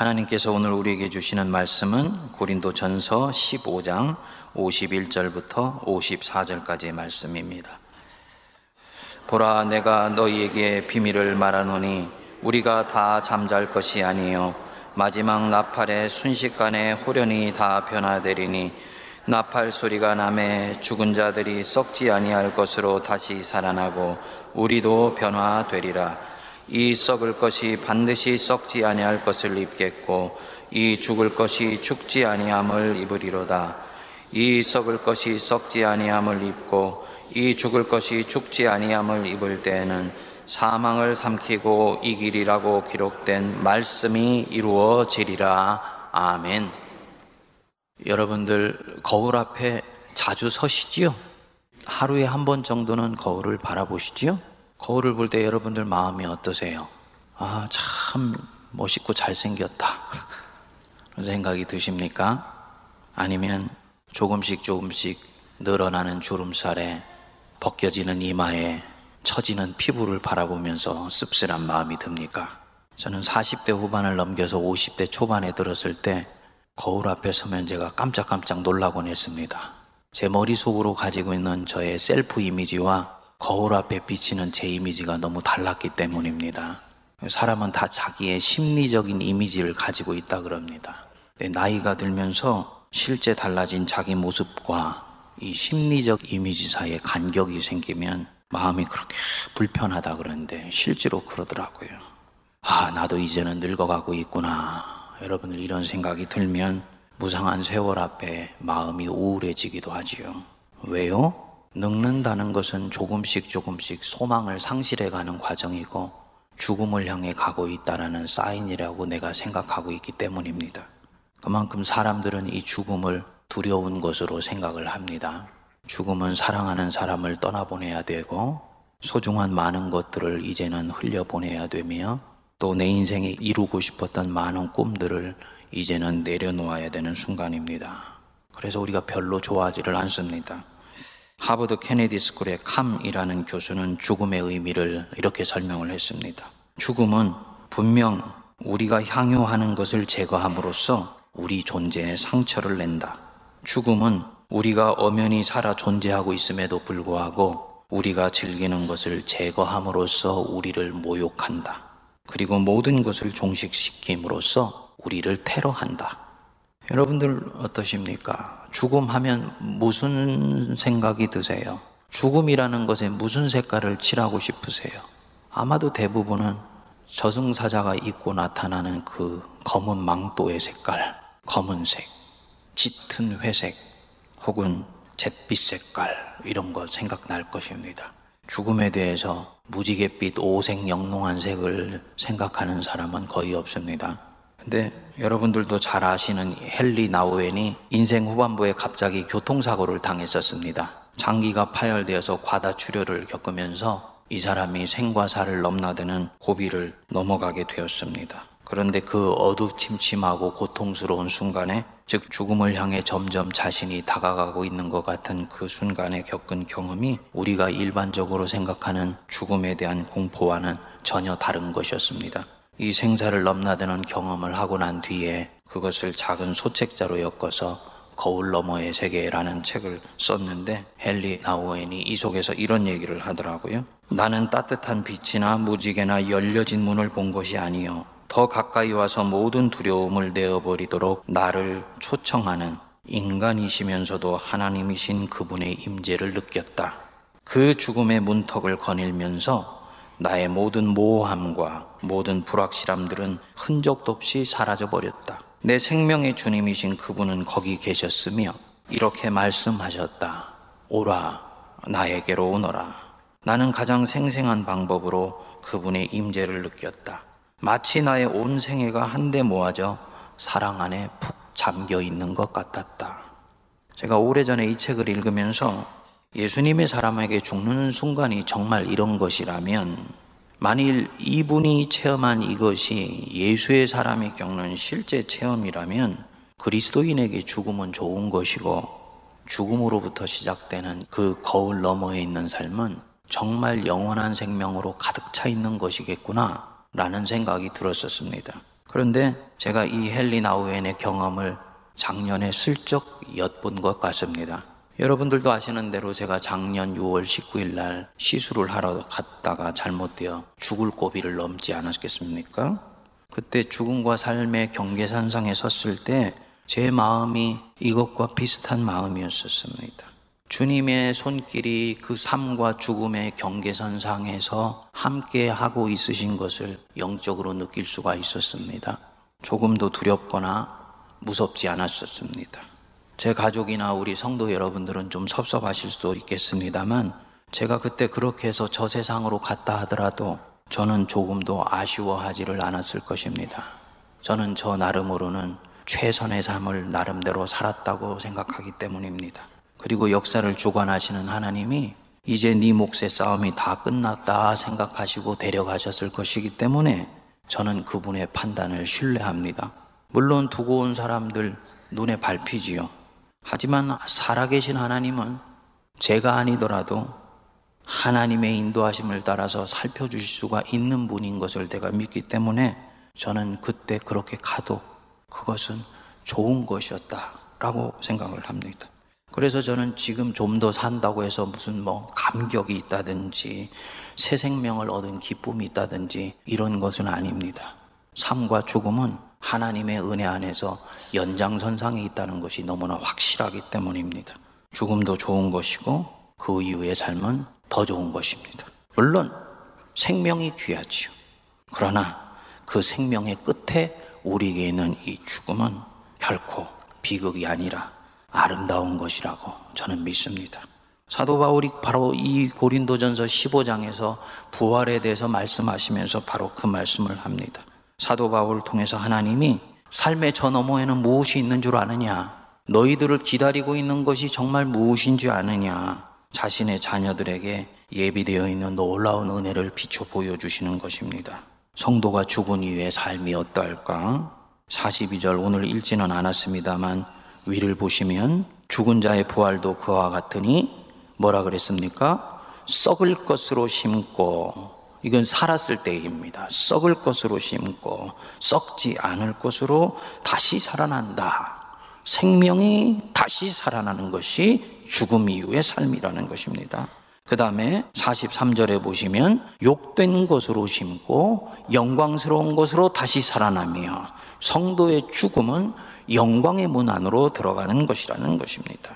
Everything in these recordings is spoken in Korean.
하나님께서 오늘 우리에게 주시는 말씀은 고린도 전서 15장 51절부터 54절까지의 말씀입니다. 보라, 내가 너희에게 비밀을 말하노니 우리가 다 잠잘 것이 아니요 마지막 나팔의 순식간에 호련히 다 변화되리니 나팔 소리가 남에 죽은 자들이 썩지 아니할 것으로 다시 살아나고 우리도 변화되리라. 이 썩을 것이 반드시 썩지 아니할 것을 입겠고 이 죽을 것이 죽지 아니함을 입으리로다. 이 썩을 것이 썩지 아니함을 입고 이 죽을 것이 죽지 아니함을 입을 때에는 사망을 삼키고 이길이라고 기록된 말씀이 이루어지리라. 아멘. 여러분들 거울 앞에 자주 서시지요? 하루에 한 번 정도는 거울을 바라보시지요? 거울을 볼 때 여러분들 마음이 어떠세요? 아, 참 멋있고 잘생겼다. 그런 생각이 드십니까? 아니면 조금씩 조금씩 늘어나는 주름살에 벗겨지는 이마에 처지는 피부를 바라보면서 씁쓸한 마음이 듭니까? 저는 40대 후반을 넘겨서 50대 초반에 들었을 때 거울 앞에 서면 제가 깜짝깜짝 놀라곤 했습니다. 제 머릿속으로 가지고 있는 저의 셀프 이미지와 거울 앞에 비치는 제 이미지가 너무 달랐기 때문입니다. 사람은 다 자기의 심리적인 이미지를 가지고 있다 그럽니다. 나이가 들면서 실제 달라진 자기 모습과 이 심리적 이미지 사이에 간격이 생기면 마음이 그렇게 불편하다 그러는데 실제로 그러더라고요. 아, 나도 이제는 늙어가고 있구나. 여러분들 이런 생각이 들면 무상한 세월 앞에 마음이 우울해지기도 하지요. 왜요? 늙는다는 것은 조금씩 조금씩 소망을 상실해가는 과정이고 죽음을 향해 가고 있다라는 사인이라고 내가 생각하고 있기 때문입니다. 그만큼 사람들은 이 죽음을 두려운 것으로 생각을 합니다. 죽음은 사랑하는 사람을 떠나보내야 되고 소중한 많은 것들을 이제는 흘려보내야 되며 또 내 인생에 이루고 싶었던 많은 꿈들을 이제는 내려놓아야 되는 순간입니다. 그래서 우리가 별로 좋아하지를 않습니다. 하버드 케네디 스쿨의 캄이라는 교수는 죽음의 의미를 이렇게 설명을 했습니다. 죽음은 분명 우리가 향유하는 것을 제거함으로써 우리 존재에 상처를 낸다. 죽음은 우리가 엄연히 살아 존재하고 있음에도 불구하고 우리가 즐기는 것을 제거함으로써 우리를 모욕한다. 그리고 모든 것을 종식시킴으로써 우리를 테러한다. 여러분들 어떠십니까? 죽음하면 무슨 생각이 드세요? 죽음이라는 것에 무슨 색깔을 칠하고 싶으세요? 아마도 대부분은 저승사자가 입고 나타나는 그 검은 망토의 색깔, 검은색, 짙은 회색, 혹은 잿빛 색깔, 이런 거 생각날 것입니다. 죽음에 대해서 무지갯빛 오색 영롱한 색을 생각하는 사람은 거의 없습니다. 근데 여러분들도 잘 아시는 헨리 나우엔이 인생 후반부에 갑자기 교통사고를 당했었습니다. 장기가 파열되어서 과다출혈을 겪으면서 이 사람이 생과 사를 넘나드는 고비를 넘어가게 되었습니다. 그런데 그 어두침침하고 고통스러운 순간에 즉 죽음을 향해 점점 자신이 다가가고 있는 것 같은 그 순간에 겪은 경험이 우리가 일반적으로 생각하는 죽음에 대한 공포와는 전혀 다른 것이었습니다. 이 생사를 넘나드는 경험을 하고 난 뒤에 그것을 작은 소책자로 엮어서 거울 너머의 세계라는 책을 썼는데 헨리 나우엔이 이 속에서 이런 얘기를 하더라고요. 나는 따뜻한 빛이나 무지개나 열려진 문을 본 것이 아니요. 더 가까이 와서 모든 두려움을 내어버리도록 나를 초청하는 인간이시면서도 하나님이신 그분의 임재를 느꼈다. 그 죽음의 문턱을 거닐면서 나의 모든 모호함과 모든 불확실함들은 흔적도 없이 사라져 버렸다. 내 생명의 주님이신 그분은 거기 계셨으며 이렇게 말씀하셨다. 오라, 나에게로 오너라. 나는 가장 생생한 방법으로 그분의 임재를 느꼈다. 마치 나의 온 생애가 한데 모아져 사랑 안에 푹 잠겨 있는 것 같았다. 제가 오래전에 이 책을 읽으면서 예수님의 사람에게 죽는 순간이 정말 이런 것이라면 만일 이분이 체험한 이것이 예수의 사람이 겪는 실제 체험이라면 그리스도인에게 죽음은 좋은 것이고 죽음으로부터 시작되는 그 거울 너머에 있는 삶은 정말 영원한 생명으로 가득 차 있는 것이겠구나 라는 생각이 들었었습니다. 그런데 제가 이 헨리 나우엔의 경험을 작년에 슬쩍 엿본 것 같습니다. 여러분들도 아시는 대로 제가 작년 6월 19일 날 시술을 하러 갔다가 잘못되어 죽을 고비를 넘지 않았겠습니까? 그때 죽음과 삶의 경계선상에 섰을 때 제 마음이 이것과 비슷한 마음이었었습니다. 주님의 손길이 그 삶과 죽음의 경계선상에서 함께 하고 있으신 것을 영적으로 느낄 수가 있었습니다. 조금도 두렵거나 무섭지 않았었습니다. 제 가족이나 우리 성도 여러분들은 좀 섭섭하실 수도 있겠습니다만 제가 그때 그렇게 해서 저 세상으로 갔다 하더라도 저는 조금도 아쉬워하지를 않았을 것입니다. 저는 저 나름으로는 최선의 삶을 나름대로 살았다고 생각하기 때문입니다. 그리고 역사를 주관하시는 하나님이 이제 네 몫의 싸움이 다 끝났다 생각하시고 데려가셨을 것이기 때문에 저는 그분의 판단을 신뢰합니다. 물론 두고 온 사람들 눈에 밟히지요. 하지만 살아계신 하나님은 제가 아니더라도 하나님의 인도하심을 따라서 살펴주실 수가 있는 분인 것을 내가 믿기 때문에 저는 그때 그렇게 가도 그것은 좋은 것이었다라고 생각을 합니다. 그래서 저는 지금 좀 더 산다고 해서 무슨 뭐 감격이 있다든지 새 생명을 얻은 기쁨이 있다든지 이런 것은 아닙니다. 삶과 죽음은 하나님의 은혜 안에서 연장선상에 있다는 것이 너무나 확실하기 때문입니다. 죽음도 좋은 것이고 그 이후의 삶은 더 좋은 것입니다. 물론 생명이 귀하지요. 그러나 그 생명의 끝에 우리에게 있는 이 죽음은 결코 비극이 아니라 아름다운 것이라고 저는 믿습니다. 사도 바울이 바로 이 고린도전서 15장에서 부활에 대해서 말씀하시면서 바로 그 말씀을 합니다. 사도 바울을 통해서 하나님이 삶의 저 너머에는 무엇이 있는 줄 아느냐? 너희들을 기다리고 있는 것이 정말 무엇인지 아느냐? 자신의 자녀들에게 예비되어 있는 놀라운 은혜를 비춰 보여주시는 것입니다. 성도가 죽은 이후의 삶이 어떨까? 42절 오늘 읽지는 않았습니다만 위를 보시면 죽은 자의 부활도 그와 같으니 뭐라 그랬습니까? 썩을 것으로 심고 이건 살았을 때입니다. 썩을 것으로 심고 썩지 않을 것으로 다시 살아난다. 생명이 다시 살아나는 것이 죽음 이후의 삶이라는 것입니다. 그 다음에 43절에 보시면 욕된 것으로 심고 영광스러운 것으로 다시 살아나며 성도의 죽음은 영광의 문 안으로 들어가는 것이라는 것입니다.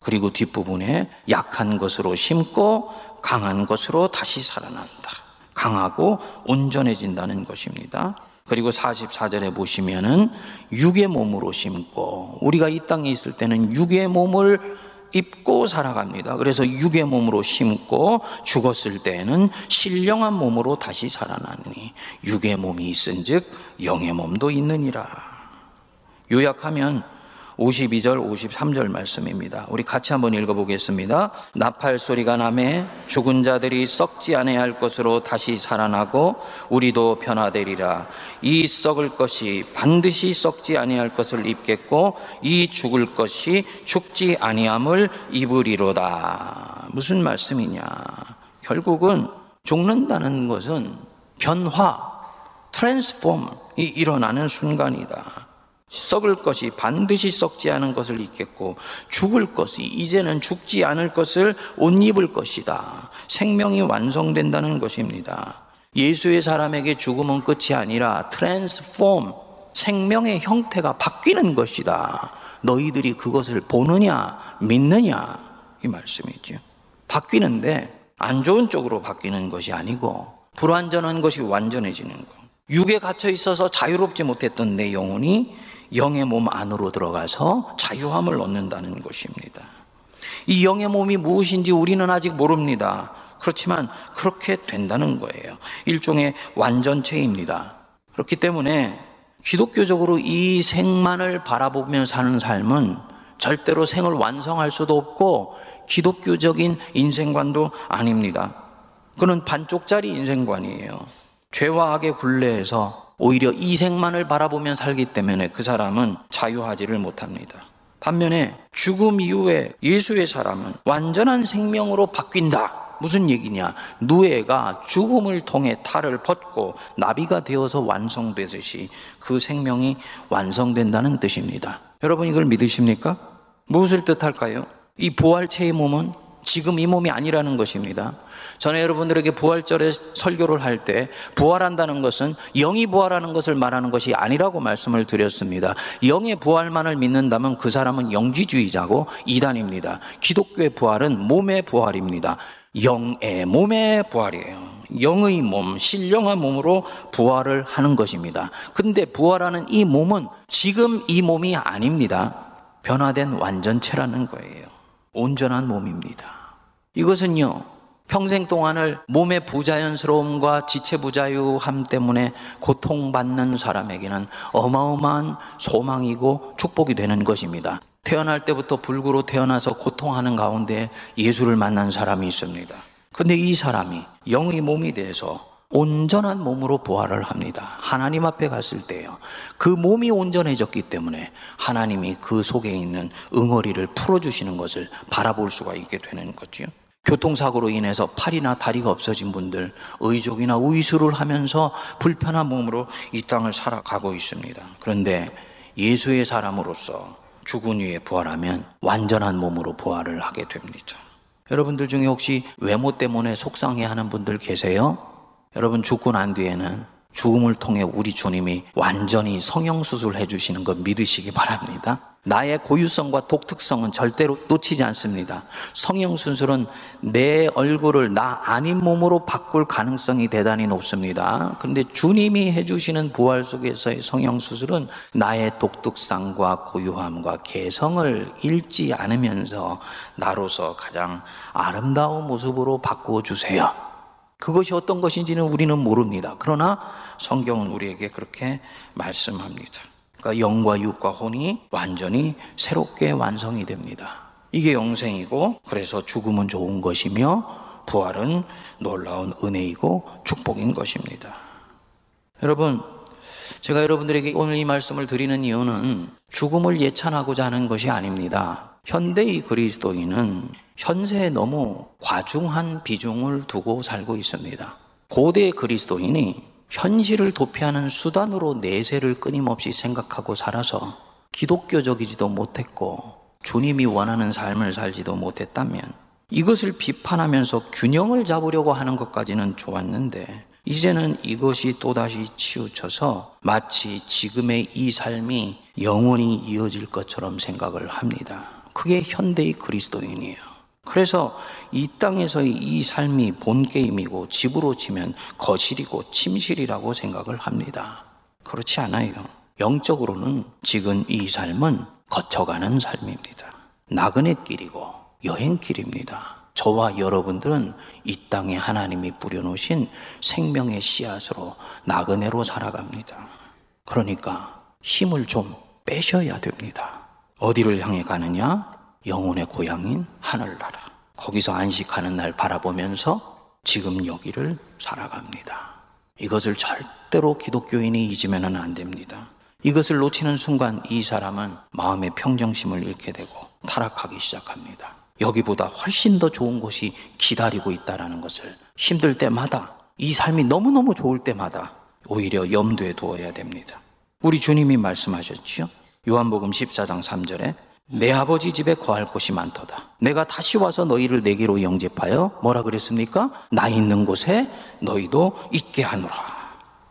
그리고 뒷부분에 약한 것으로 심고 강한 것으로 다시 살아난다. 강하고 온전해진다는 것입니다. 그리고 44절에 보시면은 육의 몸으로 심고 우리가 이 땅에 있을 때는 육의 몸을 입고 살아갑니다. 그래서 육의 몸으로 심고 죽었을 때에는 신령한 몸으로 다시 살아나니 육의 몸이 있은즉 영의 몸도 있느니라. 요약하면 52절, 53절 말씀입니다. 우리 같이 한번 읽어보겠습니다. 나팔 소리가 남에 죽은 자들이 썩지 아니할 것으로 다시 살아나고 우리도 변화되리라. 이 썩을 것이 반드시 썩지 아니할 것을 입겠고 이 죽을 것이 죽지 아니함을 입으리로다. 무슨 말씀이냐? 결국은 죽는다는 것은 변화, 트랜스폼이 일어나는 순간이다. 썩을 것이 반드시 썩지 않은 것을 입겠고 죽을 것이 이제는 죽지 않을 것을 옷 입을 것이다. 생명이 완성된다는 것입니다. 예수의 사람에게 죽음은 끝이 아니라 트랜스폼 생명의 형태가 바뀌는 것이다. 너희들이 그것을 보느냐 믿느냐 이 말씀이죠. 바뀌는데 안 좋은 쪽으로 바뀌는 것이 아니고 불완전한 것이 완전해지는 것. 육에 갇혀 있어서 자유롭지 못했던 내 영혼이 영의 몸 안으로 들어가서 자유함을 얻는다는 것입니다. 이 영의 몸이 무엇인지 우리는 아직 모릅니다. 그렇지만 그렇게 된다는 거예요. 일종의 완전체입니다. 그렇기 때문에 기독교적으로 이 생만을 바라보며 사는 삶은 절대로 생을 완성할 수도 없고 기독교적인 인생관도 아닙니다. 그는 반쪽짜리 인생관이에요. 죄와 악의 굴레에서 오히려 이생만을 바라보며 살기 때문에 그 사람은 자유하지를 못합니다. 반면에 죽음 이후에 예수의 사람은 완전한 생명으로 바뀐다. 무슨 얘기냐? 누에가 죽음을 통해 탈을 벗고 나비가 되어서 완성되듯이 그 생명이 완성된다는 뜻입니다. 여러분 이걸 믿으십니까? 무엇을 뜻할까요? 이 부활체의 몸은 지금 이 몸이 아니라는 것입니다. 전에 여러분들에게 부활절에 설교를 할 때 부활한다는 것은 영이 부활하는 것을 말하는 것이 아니라고 말씀을 드렸습니다. 영의 부활만을 믿는다면 그 사람은 영지주의자고 이단입니다. 기독교의 부활은 몸의 부활입니다. 영의 몸의 부활이에요. 영의 몸, 신령한 몸으로 부활을 하는 것입니다. 근데 부활하는 이 몸은 지금 이 몸이 아닙니다. 변화된 완전체라는 거예요. 온전한 몸입니다. 이것은요, 평생 동안을 몸의 부자연스러움과 지체 부자유함 때문에 고통받는 사람에게는 어마어마한 소망이고 축복이 되는 것입니다. 태어날 때부터 불구로 태어나서 고통하는 가운데 예수를 만난 사람이 있습니다. 근데 이 사람이 영의 몸이 돼서 온전한 몸으로 부활을 합니다. 하나님 앞에 갔을 때요. 그 몸이 온전해졌기 때문에 하나님이 그 속에 있는 응어리를 풀어주시는 것을 바라볼 수가 있게 되는 거지요. 교통사고로 인해서 팔이나 다리가 없어진 분들, 의족이나 우이수를 하면서 불편한 몸으로 이 땅을 살아가고 있습니다. 그런데 예수의 사람으로서 죽은 후에 부활하면 완전한 몸으로 부활을 하게 됩니다. 여러분들 중에 혹시 외모 때문에 속상해 하는 분들 계세요? 여러분 죽고 난 뒤에는 죽음을 통해 우리 주님이 완전히 성형수술 해주시는 것 믿으시기 바랍니다. 나의 고유성과 독특성은 절대로 놓치지 않습니다. 성형수술은 내 얼굴을 나 아닌 몸으로 바꿀 가능성이 대단히 높습니다. 그런데 주님이 해주시는 부활 속에서의 성형수술은 나의 독특성과 고유함과 개성을 잃지 않으면서 나로서 가장 아름다운 모습으로 바꾸어 주세요. 그것이 어떤 것인지는 우리는 모릅니다. 그러나 성경은 우리에게 그렇게 말씀합니다. 그러니까 영과 육과 혼이 완전히 새롭게 완성이 됩니다. 이게 영생이고 그래서 죽음은 좋은 것이며 부활은 놀라운 은혜이고 축복인 것입니다. 여러분, 제가 여러분들에게 오늘 이 말씀을 드리는 이유는 죽음을 예찬하고자 하는 것이 아닙니다. 현대의 그리스도인은 현세에 너무 과중한 비중을 두고 살고 있습니다. 고대 그리스도인이 현실을 도피하는 수단으로 내세를 끊임없이 생각하고 살아서 기독교적이지도 못했고 주님이 원하는 삶을 살지도 못했다면 이것을 비판하면서 균형을 잡으려고 하는 것까지는 좋았는데 이제는 이것이 또다시 치우쳐서 마치 지금의 이 삶이 영원히 이어질 것처럼 생각을 합니다. 그게 현대의 그리스도인이에요. 그래서 이 땅에서의 이 삶이 본 게임이고 집으로 치면 거실이고 침실이라고 생각을 합니다. 그렇지 않아요. 영적으로는 지금 이 삶은 거쳐가는 삶입니다. 나그네 길이고 여행길입니다. 저와 여러분들은 이 땅에 하나님이 뿌려놓으신 생명의 씨앗으로 나그네로 살아갑니다. 그러니까 힘을 좀 빼셔야 됩니다. 어디를 향해 가느냐? 영혼의 고향인 하늘나라. 거기서 안식하는 날 바라보면서 지금 여기를 살아갑니다. 이것을 절대로 기독교인이 잊으면 안 됩니다. 이것을 놓치는 순간 이 사람은 마음의 평정심을 잃게 되고 타락하기 시작합니다. 여기보다 훨씬 더 좋은 곳이 기다리고 있다는 것을 힘들 때마다 이 삶이 너무너무 좋을 때마다 오히려 염두에 두어야 됩니다. 우리 주님이 말씀하셨지요. 요한복음 14장 3절에 내 아버지 집에 거할 곳이 많도다. 내가 다시 와서 너희를 내게로 영접하여 뭐라 그랬습니까? 나 있는 곳에 너희도 있게 하노라.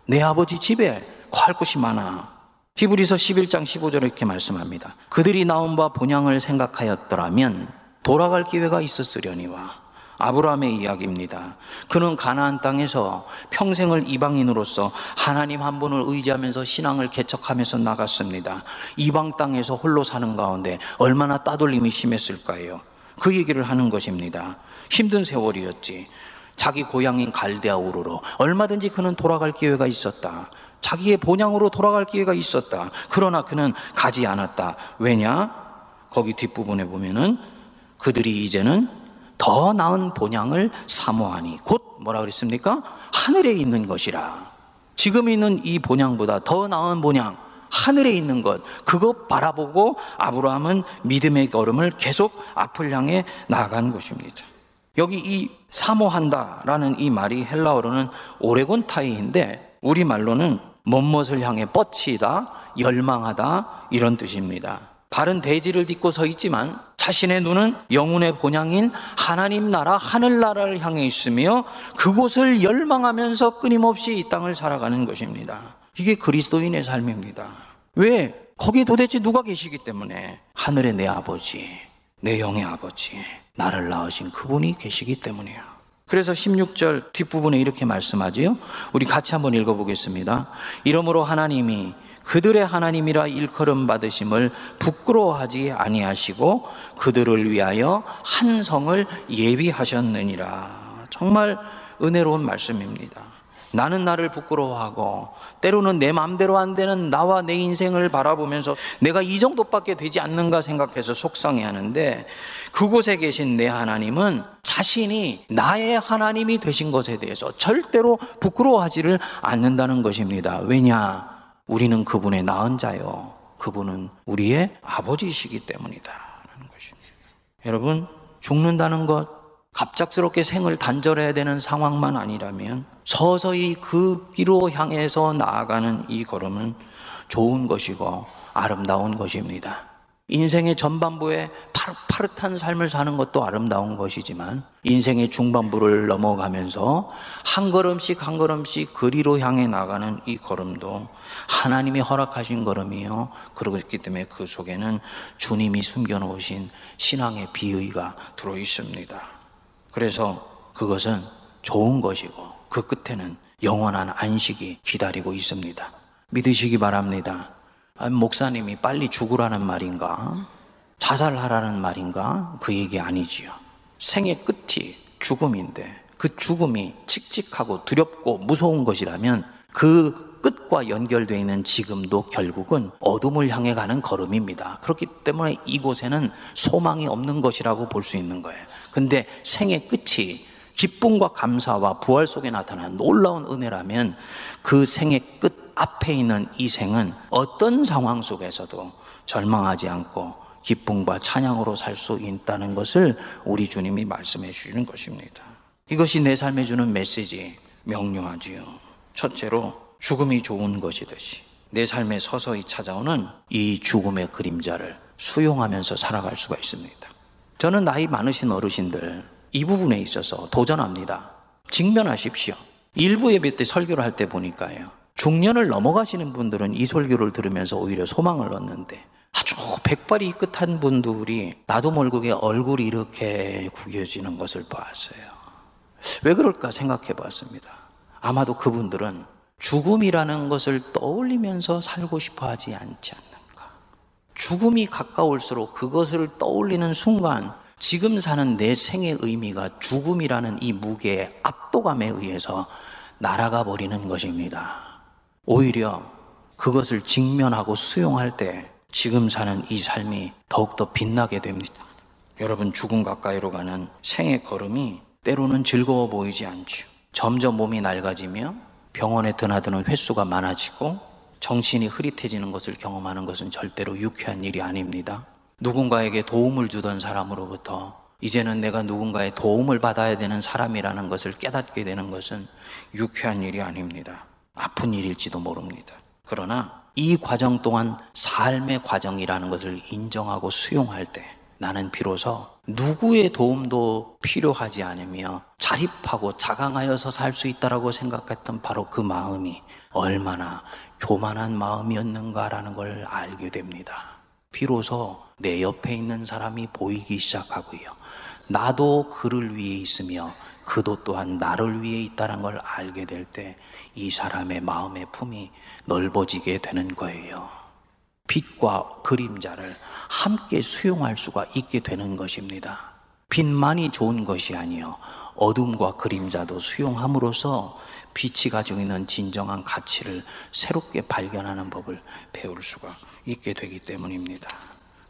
내 아버지 집에 거할 곳이 많아. 히브리서 11장 15절에 이렇게 말씀합니다. 그들이 나온 바 본향을 생각하였더라면 돌아갈 기회가 있었으려니와 아브라함의 이야기입니다. 그는 가나안 땅에서 평생을 이방인으로서 하나님 한 분을 의지하면서 신앙을 개척하면서 나갔습니다. 이방 땅에서 홀로 사는 가운데 얼마나 따돌림이 심했을까요? 그 얘기를 하는 것입니다. 힘든 세월이었지. 자기 고향인 갈대아 우르로 얼마든지 그는 돌아갈 기회가 있었다. 자기의 본향으로 돌아갈 기회가 있었다. 그러나 그는 가지 않았다. 왜냐? 거기 뒷부분에 보면은 그들이 이제는 더 나은 본향을 사모하니 곧 뭐라 그랬습니까? 하늘에 있는 것이라. 지금 있는 이 본향보다 더 나은 본향, 하늘에 있는 것, 그것 바라보고 아브라함은 믿음의 걸음을 계속 앞을 향해 나아간 것입니다. 여기 이 사모한다라는 이 말이 헬라어로는 오레곤타이인데 우리말로는 멋멋을 향해 뻗치다, 열망하다 이런 뜻입니다. 바른 대지를 딛고 서 있지만 자신의 눈은 영혼의 본향인 하나님 나라, 하늘나라를 향해 있으며 그곳을 열망하면서 끊임없이 이 땅을 살아가는 것입니다. 이게 그리스도인의 삶입니다. 왜? 거기에 도대체 누가 계시기 때문에 하늘의 내 아버지, 내 영의 아버지, 나를 낳으신 그분이 계시기 때문이에요. 그래서 16절 뒷부분에 이렇게 말씀하지요. 우리 같이 한번 읽어보겠습니다. 이러므로 하나님이 그들의 하나님이라 일컬음 받으심을 부끄러워하지 아니하시고 그들을 위하여 한 성을 예비하셨느니라. 정말 은혜로운 말씀입니다. 나는 나를 부끄러워하고 때로는 내 마음대로 안 되는 나와 내 인생을 바라보면서 내가 이 정도밖에 되지 않는가 생각해서 속상해 하는데 그곳에 계신 내 하나님은 자신이 나의 하나님이 되신 것에 대해서 절대로 부끄러워하지를 않는다는 것입니다. 왜냐? 우리는 그분의 낳은 자요. 그분은 우리의 아버지이시기 때문이다. 라는 것입니다. 여러분, 죽는다는 것, 갑작스럽게 생을 단절해야 되는 상황만 아니라면 서서히 그 길로 향해서 나아가는 이 걸음은 좋은 것이고 아름다운 것입니다. 인생의 전반부에 파릇파릇한 삶을 사는 것도 아름다운 것이지만 인생의 중반부를 넘어가면서 한 걸음씩 한 걸음씩 그리로 향해 나가는 이 걸음도 하나님이 허락하신 걸음이요. 그렇기 때문에 그 속에는 주님이 숨겨놓으신 신앙의 비의가 들어 있습니다. 그래서 그것은 좋은 것이고 그 끝에는 영원한 안식이 기다리고 있습니다. 믿으시기 바랍니다. 목사님이 빨리 죽으라는 말인가? 자살하라는 말인가? 그 얘기 아니지요. 생의 끝이 죽음인데 그 죽음이 칙칙하고 두렵고 무서운 것이라면 그 끝과 연결되어 있는 지금도 결국은 어둠을 향해 가는 걸음입니다. 그렇기 때문에 이곳에는 소망이 없는 것이라고 볼 수 있는 거예요. 근데 생의 끝이 기쁨과 감사와 부활 속에 나타난 놀라운 은혜라면 그 생의 끝 앞에 있는 이 생은 어떤 상황 속에서도 절망하지 않고 기쁨과 찬양으로 살 수 있다는 것을 우리 주님이 말씀해 주시는 것입니다. 이것이 내 삶에 주는 메시지 명료하지요. 첫째로 죽음이 좋은 것이듯이 내 삶에 서서히 찾아오는 이 죽음의 그림자를 수용하면서 살아갈 수가 있습니다. 저는 나이 많으신 어르신들 이 부분에 있어서 도전합니다. 직면하십시오. 일부 예배 때 설교를 할 때 보니까요. 중년을 넘어가시는 분들은 이 설교를 들으면서 오히려 소망을 얻는데 아주 백발이 끝한 분들이 나도 모르게 얼굴이 이렇게 구겨지는 것을 봤어요. 왜 그럴까 생각해 봤습니다. 아마도 그분들은 죽음이라는 것을 떠올리면서 살고 싶어 하지 않지 않는가. 죽음이 가까울수록 그것을 떠올리는 순간 지금 사는 내 생의 의미가 죽음이라는 이 무게의 압도감에 의해서 날아가 버리는 것입니다. 오히려 그것을 직면하고 수용할 때 지금 사는 이 삶이 더욱더 빛나게 됩니다. 여러분, 죽음 가까이로 가는 생의 걸음이 때로는 즐거워 보이지 않죠. 점점 몸이 낡아지며 병원에 드나드는 횟수가 많아지고 정신이 흐릿해지는 것을 경험하는 것은 절대로 유쾌한 일이 아닙니다. 누군가에게 도움을 주던 사람으로부터 이제는 내가 누군가의 도움을 받아야 되는 사람이라는 것을 깨닫게 되는 것은 유쾌한 일이 아닙니다. 아픈 일일지도 모릅니다. 그러나 이 과정 동안 삶의 과정이라는 것을 인정하고 수용할 때 나는 비로소 누구의 도움도 필요하지 않으며 자립하고 자강하여서 살 수 있다라고 생각했던 바로 그 마음이 얼마나 교만한 마음이었는가라는 걸 알게 됩니다. 비로소 내 옆에 있는 사람이 보이기 시작하고요. 나도 그를 위해 있으며 그도 또한 나를 위해 있다는 걸 알게 될 때 이 사람의 마음의 품이 넓어지게 되는 거예요. 빛과 그림자를 함께 수용할 수가 있게 되는 것입니다. 빛만이 좋은 것이 아니요. 어둠과 그림자도 수용함으로써 빛이 가지고 있는 진정한 가치를 새롭게 발견하는 법을 배울 수가 있게 되기 때문입니다.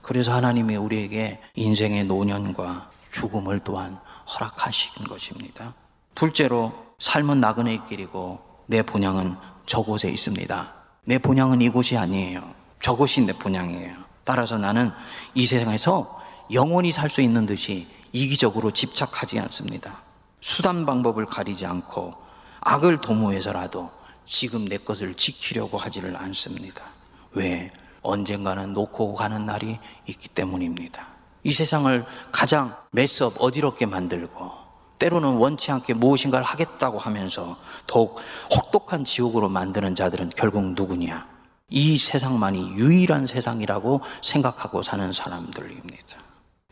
그래서 하나님이 우리에게 인생의 노년과 죽음을 또한 허락하신 것입니다. 둘째로 삶은 나그네의 길이고 내 본향은 저곳에 있습니다. 내 본향은 이곳이 아니에요. 저곳이 내 본향이에요. 따라서 나는 이 세상에서 영원히 살 수 있는 듯이 이기적으로 집착하지 않습니다. 수단 방법을 가리지 않고 악을 도모해서라도 지금 내 것을 지키려고 하지를 않습니다. 왜? 언젠가는 놓고 가는 날이 있기 때문입니다. 이 세상을 가장 매섭 어지럽게 만들고 때로는 원치 않게 무엇인가를 하겠다고 하면서 더욱 혹독한 지옥으로 만드는 자들은 결국 누구냐? 이 세상만이 유일한 세상이라고 생각하고 사는 사람들입니다.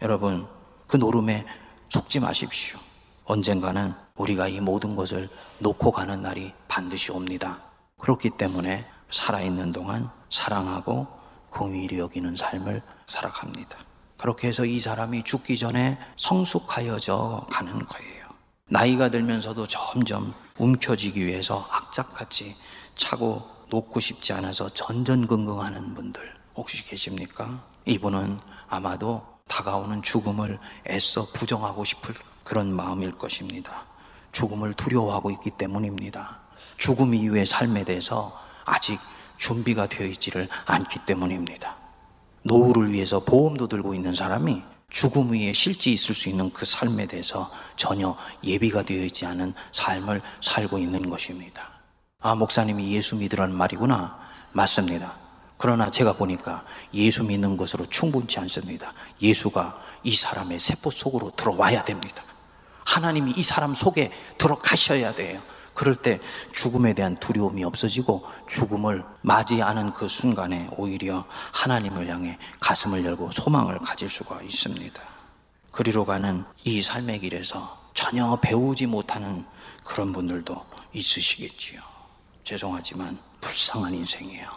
여러분, 그 노름에 속지 마십시오. 언젠가는 우리가 이 모든 것을 놓고 가는 날이 반드시 옵니다. 그렇기 때문에 살아있는 동안 사랑하고 공의를 여기는 삶을 살아갑니다. 그렇게 해서 이 사람이 죽기 전에 성숙하여져 가는 거예요. 나이가 들면서도 점점 움켜쥐기 위해서 악착같이 차고 놓고 싶지 않아서 전전긍긍하는 분들 혹시 계십니까? 이분은 아마도 다가오는 죽음을 애써 부정하고 싶을 그런 마음일 것입니다. 죽음을 두려워하고 있기 때문입니다. 죽음 이후의 삶에 대해서 아직 준비가 되어 있지를 않기 때문입니다. 노후를 위해서 보험도 들고 있는 사람이 죽음 위에 실제 있을 수 있는 그 삶에 대해서 전혀 예비가 되어 있지 않은 삶을 살고 있는 것입니다. 아, 목사님이 예수 믿으라는 말이구나. 맞습니다. 그러나 제가 보니까 예수 믿는 것으로 충분치 않습니다. 예수가 이 사람의 세포 속으로 들어와야 됩니다. 하나님이 이 사람 속에 들어가셔야 돼요. 그럴 때 죽음에 대한 두려움이 없어지고 죽음을 맞이하는 그 순간에 오히려 하나님을 향해 가슴을 열고 소망을 가질 수가 있습니다. 그리로 가는 이 삶의 길에서 전혀 배우지 못하는 그런 분들도 있으시겠지요. 죄송하지만 불쌍한 인생이에요.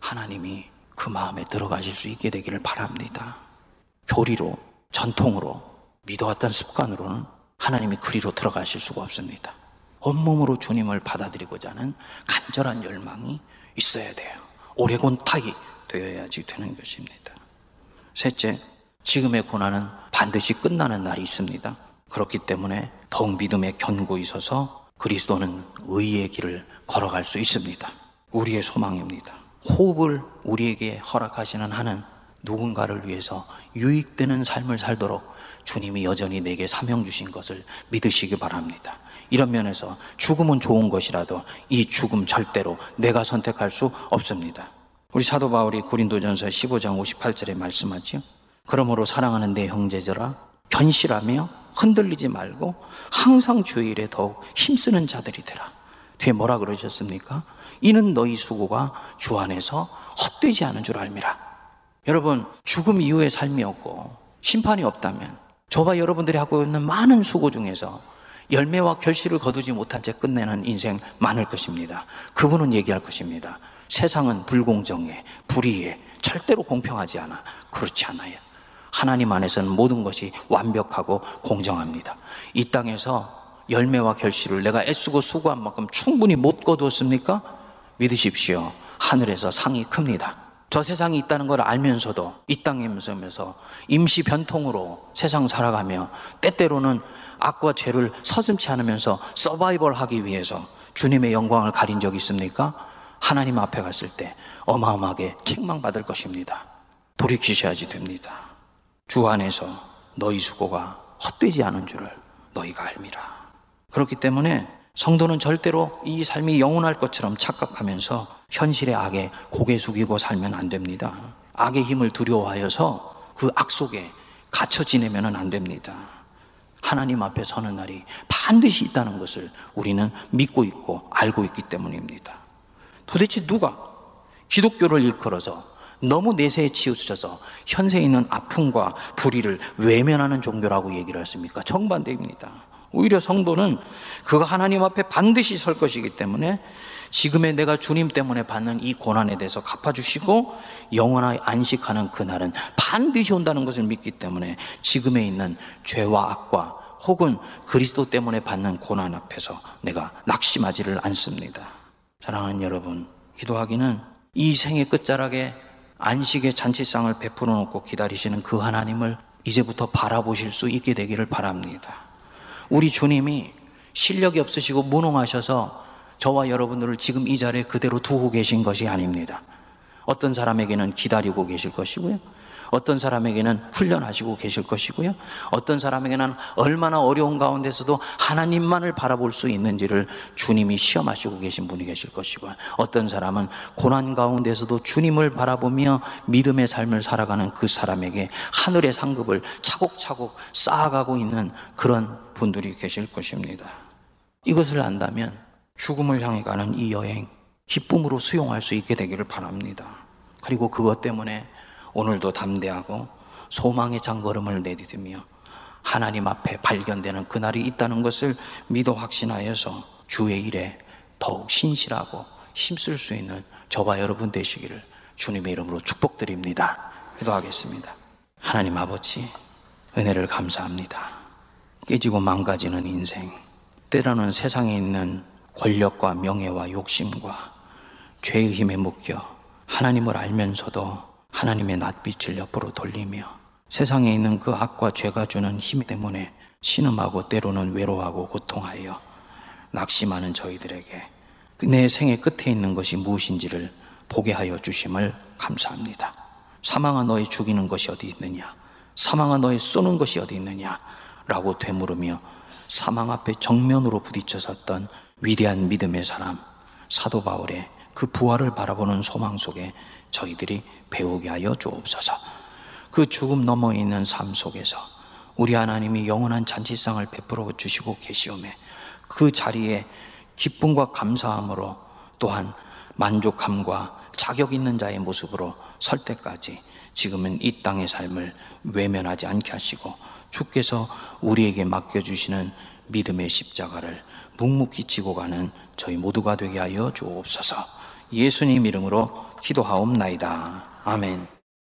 하나님이 그 마음에 들어가실 수 있게 되기를 바랍니다. 교리로, 전통으로, 믿어왔던 습관으로는 하나님이 그리로 들어가실 수가 없습니다. 온몸으로 주님을 받아들이고자 하는 간절한 열망이 있어야 돼요. 오래곤 타이 되어야지 되는 것입니다. 셋째, 지금의 고난은 반드시 끝나는 날이 있습니다. 그렇기 때문에 더욱 믿음에 견고히 서서 그리스도는 의의 길을 걸어갈 수 있습니다. 우리의 소망입니다. 호흡을 우리에게 허락하시는 하는 누군가를 위해서 유익되는 삶을 살도록 주님이 여전히 내게 사명 주신 것을 믿으시기 바랍니다. 이런 면에서 죽음은 좋은 것이라도 이 죽음 절대로 내가 선택할 수 없습니다. 우리 사도 바울이 고린도전서 15장 58절에 말씀하지요. 그러므로 사랑하는 내 형제들아 견실하며 흔들리지 말고 항상 주일에 더욱 힘쓰는 자들이 되라. 뒤에 뭐라 그러셨습니까? 이는 너희 수고가 주 안에서 헛되지 않은 줄 알미라. 여러분, 죽음 이후의 삶이었고 심판이 없다면 저와 여러분들이 하고 있는 많은 수고 중에서 열매와 결실을 거두지 못한 채 끝내는 인생 많을 것입니다. 그분은 얘기할 것입니다. 세상은 불공정해, 불의해, 절대로 공평하지 않아. 그렇지 않아요. 하나님 안에서는 모든 것이 완벽하고 공정합니다. 이 땅에서 열매와 결실을 내가 애쓰고 수고한 만큼 충분히 못 거두었습니까? 믿으십시오. 하늘에서 상이 큽니다. 저 세상이 있다는 걸 알면서도 이 땅에 있으면서 임시 변통으로 세상 살아가며 때때로는 악과 죄를 서슴치 않으면서 서바이벌 하기 위해서 주님의 영광을 가린 적이 있습니까? 하나님 앞에 갔을 때 어마어마하게 책망받을 것입니다. 돌이키셔야지 됩니다. 주 안에서 너희 수고가 헛되지 않은 줄을 너희가 알미라. 그렇기 때문에 성도는 절대로 이 삶이 영원할 것처럼 착각하면서 현실의 악에 고개 숙이고 살면 안 됩니다. 악의 힘을 두려워하여서 그 악 속에 갇혀 지내면 안 됩니다. 하나님 앞에 서는 날이 반드시 있다는 것을 우리는 믿고 있고 알고 있기 때문입니다. 도대체 누가 기독교를 일컬어서 너무 내세에 치우쳐서 현세에 있는 아픔과 불의를 외면하는 종교라고 얘기를 했습니까? 정반대입니다. 오히려 성도는 그가 하나님 앞에 반드시 설 것이기 때문에 지금의 내가 주님 때문에 받는 이 고난에 대해서 갚아주시고 영원하게 안식하는 그날은 반드시 온다는 것을 믿기 때문에 지금에 있는 죄와 악과 혹은 그리스도 때문에 받는 고난 앞에서 내가 낙심하지를 않습니다. 사랑하는 여러분, 기도하기는 이 생의 끝자락에 안식의 잔치상을 베풀어 놓고 기다리시는 그 하나님을 이제부터 바라보실 수 있게 되기를 바랍니다. 우리 주님이 실력이 없으시고 무능하셔서 저와 여러분들을 지금 이 자리에 그대로 두고 계신 것이 아닙니다. 어떤 사람에게는 기다리고 계실 것이고요. 어떤 사람에게는 훈련하시고 계실 것이고요. 어떤 사람에게는 얼마나 어려운 가운데서도 하나님만을 바라볼 수 있는지를 주님이 시험하시고 계신 분이 계실 것이고, 어떤 사람은 고난 가운데서도 주님을 바라보며 믿음의 삶을 살아가는 그 사람에게 하늘의 상급을 차곡차곡 쌓아가고 있는 그런 분들이 계실 것입니다. 이것을 안다면 죽음을 향해 가는 이 여행, 기쁨으로 수용할 수 있게 되기를 바랍니다. 그리고 그것 때문에 오늘도 담대하고 소망의 장걸음을 내디디며 하나님 앞에 발견되는 그날이 있다는 것을 믿어 확신하여서 주의 일에 더욱 신실하고 힘쓸 수 있는 저와 여러분 되시기를 주님의 이름으로 축복드립니다. 기도하겠습니다. 하나님 아버지, 은혜를 감사합니다. 깨지고 망가지는 인생, 때로는 세상에 있는 권력과 명예와 욕심과 죄의 힘에 묶여 하나님을 알면서도 하나님의 낯빛을 옆으로 돌리며 세상에 있는 그 악과 죄가 주는 힘 때문에 신음하고 때로는 외로워하고 고통하여 낙심하는 저희들에게 내 생의 끝에 있는 것이 무엇인지를 보게 하여 주심을 감사합니다. 사망아 너희 죽이는 것이 어디 있느냐? 사망아 너희 쏘는 것이 어디 있느냐? 라고 되물으며 사망 앞에 정면으로 부딪혀 섰던 위대한 믿음의 사람 사도 바울의 그 부활을 바라보는 소망 속에 저희들이 배우게 하여 주옵소서. 그 죽음 넘어 있는 삶 속에서 우리 하나님이 영원한 잔치상을 베풀어 주시고 계시오매 그 자리에 기쁨과 감사함으로 또한 만족함과 자격 있는 자의 모습으로 설 때까지 지금은 이 땅의 삶을 외면하지 않게 하시고 주께서 우리에게 맡겨주시는 믿음의 십자가를 묵묵히 지고 가는 저희 모두가 되게 하여 주옵소서 예수님 이름으로 기도하옵나이다. 아멘.